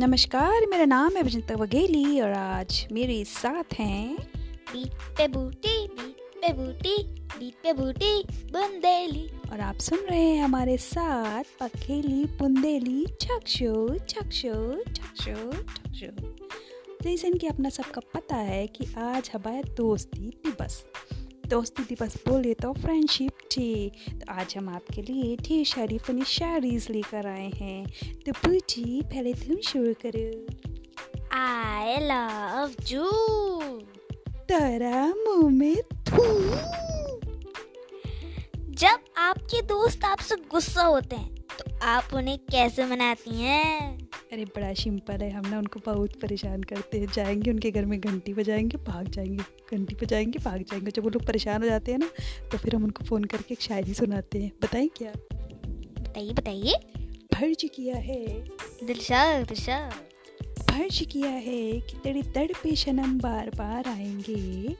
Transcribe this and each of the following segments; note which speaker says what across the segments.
Speaker 1: नमस्कार मेरा नाम है विजंता बघेली और आज मेरे साथ हैं
Speaker 2: बीट पे बूटी बीट पे बूटी बीट पे बूटी बुंदेली।
Speaker 1: और आप सुन रहे हैं हमारे साथ पखेली बुंदेली छक्षो छक्षो छक्षो छक्षो जैसे कि अपना सबका पता है कि आज हमारे दोस्ती दिवस। दोस्ती दिवस बोले तो फ्रेंडशिप डे तो आज हम आपके लिए ढेर सारी फनी शायरीज लेकर आए हैं। तो बूटी पहले तुम शुरू करो।
Speaker 2: आई लव यू
Speaker 1: तारा मुँह में थू
Speaker 2: जब आपके दोस्त आपसे गुस्सा होते हैं तो आप उन्हें कैसे मनाती हैं?
Speaker 1: अरे बड़ा सिंपल है हम ना उनको बहुत परेशान करते हैं। जाएँगे उनके घर में घंटी बजाएँगे भाग जाएँगे घंटी बजाएँगे भाग जाएँगे। जब वो लोग परेशान हो जाते हैं ना तो फिर हम उनको फ़ोन करके एक शायरी सुनाते हैं। बताएँ क्या?
Speaker 2: बताइए बताइए।
Speaker 1: फ़र्ज़ किया है।
Speaker 2: दिलशाद दिलशाद
Speaker 1: फ़र्ज़ किया है कि तेरे दर पे शनम बार बार आएँगे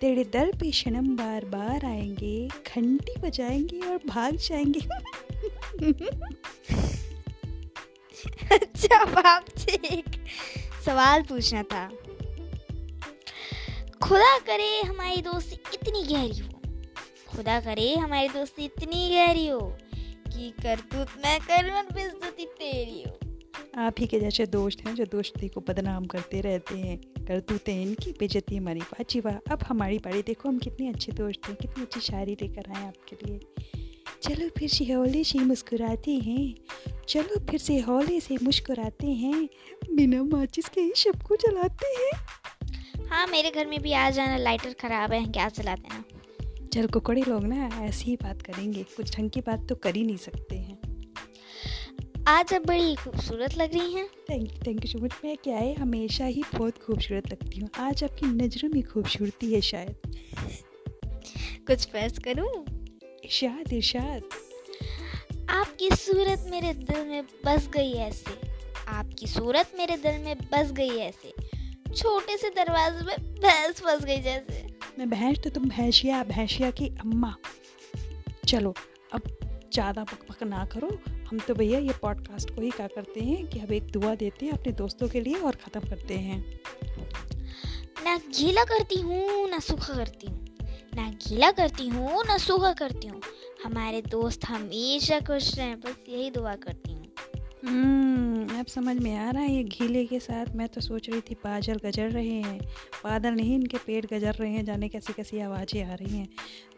Speaker 1: तेरे दर पे सनम बार बार आएँगे घंटी बजाएँगे और भाग जाएँगे।
Speaker 2: अब आपसे सवाल पूछना था। खुदा करे हमारी दोस्ती इतनी गहरी हो। खुदा करे हमारी दोस्ती इतनी गहरी हो कि करतूत मैं कर बेइज्जती तेरी हो।
Speaker 1: आप ही के जैसे दोस्त हैं जो दोस्ती को बदनाम करते रहते हैं। करतूतें इनकी बेजती हमारी बाजी वाह। अब हमारी बारी, देखो हम कितने अच्छे दोस्त हैं, कितनी अच्छी शायरी लेकर आए आपके लिए। चलो फिर से हौले मुस्कुराती मुस्कुराते हैं। चलो फिर से हौले से मुस्कुराते हैं। बिना माचिस के ही सबको जलाते हैं।
Speaker 2: हाँ मेरे घर में भी आ जाना लाइटर खराब है गैस जला देना
Speaker 1: चल कुकड़े लोग ना ऐसी ही बात करेंगे कुछ ढंग की बात तो कर ही नहीं सकते हैं।
Speaker 2: आज अब बड़ी खूबसूरत लग रही हैं।
Speaker 1: Thank you thank you so much मैं क्या है हमेशा ही बहुत खूबसूरत लगती हूँ। आज आपकी नज़रों में खूबसूरती है शायद।
Speaker 2: कुछ फैस करूँ?
Speaker 1: इरशाद इरशाद।
Speaker 2: आपकी सूरत मेरे दिल में बस गई ऐसे। आपकी सूरत मेरे दिल में बस गई ऐसे। छोटे से दरवाजे में भैंस फंस गई जैसे।
Speaker 1: मैं भैंस तो तुम भैंसिया भैंसिया की अम्मा। चलो अब ज़्यादा बक बक ना करो। हम तो भैया ये पॉडकास्ट को ही क्या करते हैं कि अब एक दुआ देते हैं अपने दोस्तों के लिए और ख़त्म करते हैं।
Speaker 2: ना गीला करती हूँ ना सूखा करती हूँ। ना गीला करती हूँ ना सूखा करती हूँ। हमारे दोस्त हमेशा खुश रहें। बस यही दुआ करती हूँ।
Speaker 1: हम्म, अब समझ में आ रहा है ये घीले के साथ? मैं तो सोच रही थी बादल गजर रहे हैं। बादल नहीं, इनके पेट गजर रहे हैं, जाने कैसी कैसी आवाज़ें आ रही हैं।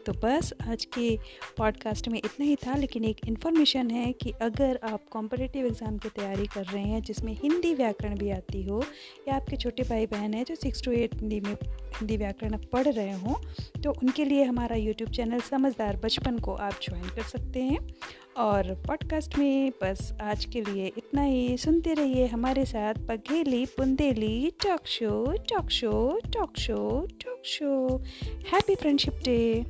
Speaker 1: तो बस, आज के पॉडकास्ट में इतना ही था, लेकिन एक इन्फॉर्मेशन है कि अगर आप कॉम्पिटिटिव एग्ज़ाम की तैयारी कर रहे हैं, जिसमें हिंदी व्याकरण भी आती हो, या आपके छोटे भाई बहन हैं जो सिक्स टू एट हिंदी में, हिंदी व्याकरण पढ़ रहे हों तो उनके लिए हमारा यूट्यूब चैनल समझदार बचपन को आप ज्वाइन कर सकते हैं। और पॉडकास्ट में बस आज के लिए इतना ही। सुनते रहिए हमारे साथ Bagheli Bundeli talk show talk show talk show talk show happy friendship day